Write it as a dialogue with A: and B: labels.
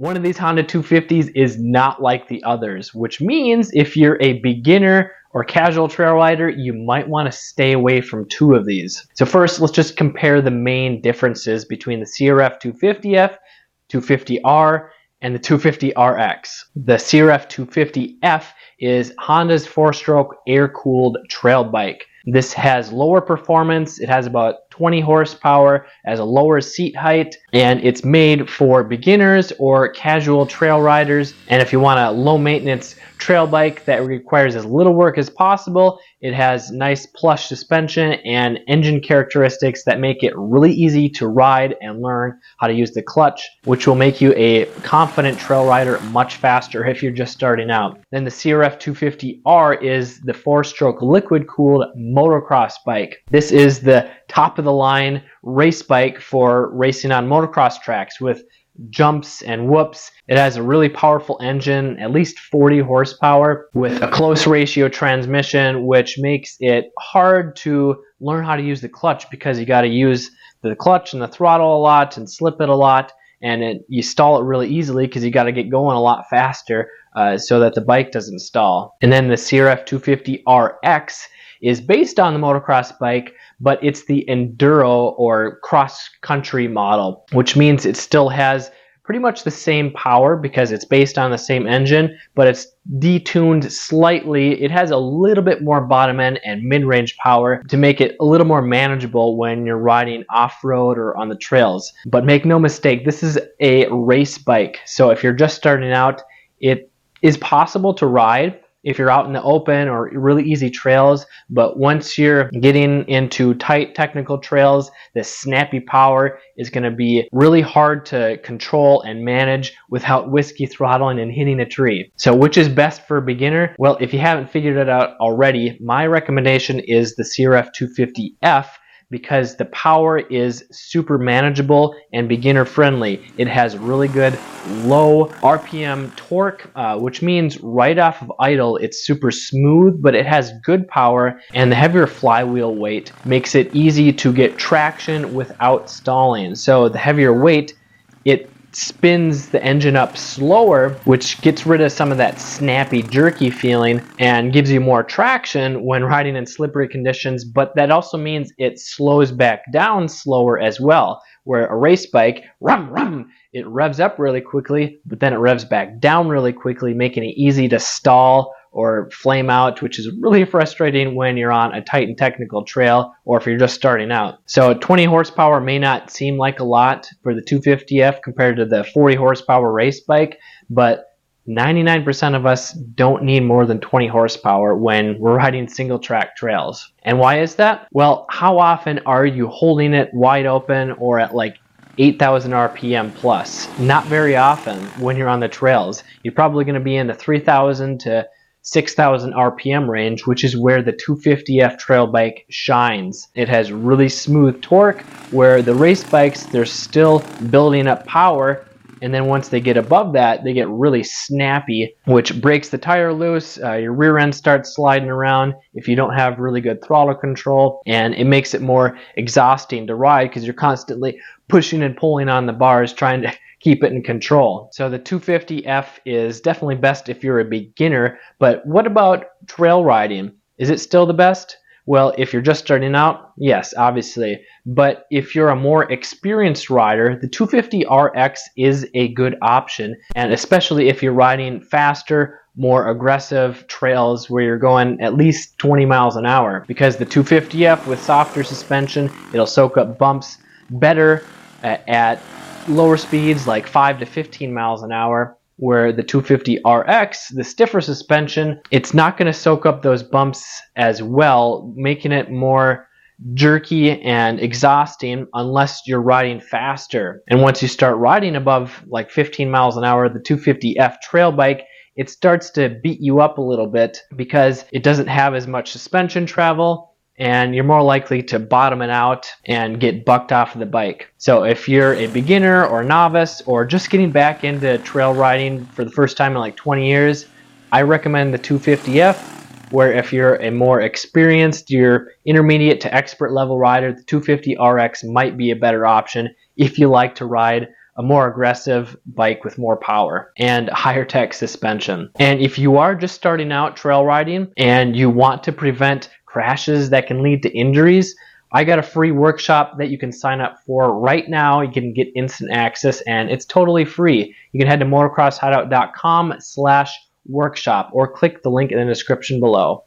A: One of these Honda 250s is not like the others, which means if you're a beginner or casual trail rider, you might want to stay away from two of these. So first, let's just compare the main differences between the CRF 250F, 250R, and the 250RX. The CRF 250F is Honda's four-stroke air-cooled trail bike. This has lower performance. It has about 20 horsepower, has a lower seat height, and it's made for beginners or casual trail riders. And if you want a low maintenance trail bike that requires as little work as possible. It has nice plush suspension and engine characteristics that make it really easy to ride and learn how to use the clutch, which will make you a confident trail rider much faster if you're just starting out. Then the CRF 250R is the four-stroke liquid-cooled motocross bike. This is the top of the line race bike for racing on motocross tracks with jumps and whoops. It has a really powerful engine, at least 40 horsepower, with a close ratio transmission, which makes it hard to learn how to use the clutch because you got to use the clutch and the throttle a lot and slip it a lot. And it, you stall it really easily because you got to get going a lot faster uh, so that the bike doesn't stall. And then the CRF 250RX is based on the motocross bike, but it's the enduro or cross country model, which means it still has pretty much the same power because it's based on the same engine, but it's detuned slightly. It has a little bit more bottom end and mid range power to make it a little more manageable when you're riding off road or on the trails. But make no mistake, this is a race bike. So if you're just starting out, it is possible to ride if you're out in the open or really easy trails. But once you're getting into tight technical trails, the snappy power is going to be really hard to control and manage without whiskey throttling and hitting a tree. So which is best for a beginner? Well, if you haven't figured it out already, my recommendation is the CRF 250F because the power is super manageable and beginner friendly. It has really good low RPM torque, uh, which means right off of idle it's super smooth, but it has good power and the heavier flywheel weight makes it easy to get traction without stalling. So the heavier weight, it spins the engine up slower, which gets rid of some of that snappy, jerky feeling and gives you more traction when riding in slippery conditions. But that also means it slows back down slower as well. Where a race bike, rum, rum, it revs up really quickly, but then it revs back down really quickly, making it easy to stall or flame out, which is really frustrating when you're on a tight and technical trail or if you're just starting out. So 20 horsepower may not seem like a lot for the 250F compared to the 40 horsepower race bike, but 99% of us don't need more than 20 horsepower when we're riding single track trails. And why is that? Well, how often are you holding it wide open or at like 8,000 RPM plus? Not very often when you're on the trails. You're probably going to be in the 3,000 to 6,000 RPM range, which is where the 250F trail bike shines. It has really smooth torque, where the race bikes, they're still building up power, and then once they get above that, they get really snappy, which breaks the tire loose. Uh, your rear end starts sliding around if you don't have really good throttle control, and it makes it more exhausting to ride because you're constantly pushing and pulling on the bars trying to keep it in control. So the 250F is definitely best if you're a beginner, but what about trail riding? Is it still the best? Well, if you're just starting out, yes, obviously. But if you're a more experienced rider, the 250RX is a good option, and especially if you're riding faster, more aggressive trails where you're going at least 20 miles an hour. Because the 250F with softer suspension, it'll soak up bumps better uh, at lower speeds like 5 to 15 miles an hour where the 250RX, the stiffer suspension, it's not going to soak up those bumps as well, making it more jerky and exhausting unless you're riding faster. And once you start riding above like 15 miles an hour, the 250F trail bike, it starts to beat you up a little bit because it doesn't have as much suspension travel and you're more likely to bottom it out and get bucked off of the bike. So if you're a beginner or novice or just getting back into trail riding for the first time in like 20 years, I recommend the 250F. Where if you're a more experienced, you're intermediate to expert level rider, the 250RX might be a better option if you like to ride a more aggressive bike with more power and higher tech suspension. And if you are just starting out trail riding and you want to prevent crashes that can lead to injuries, I got a free workshop that you can sign up for right now. You can get instant access and it's totally free. You can head to motocrosshideout.com slash workshop or click the link in the description below.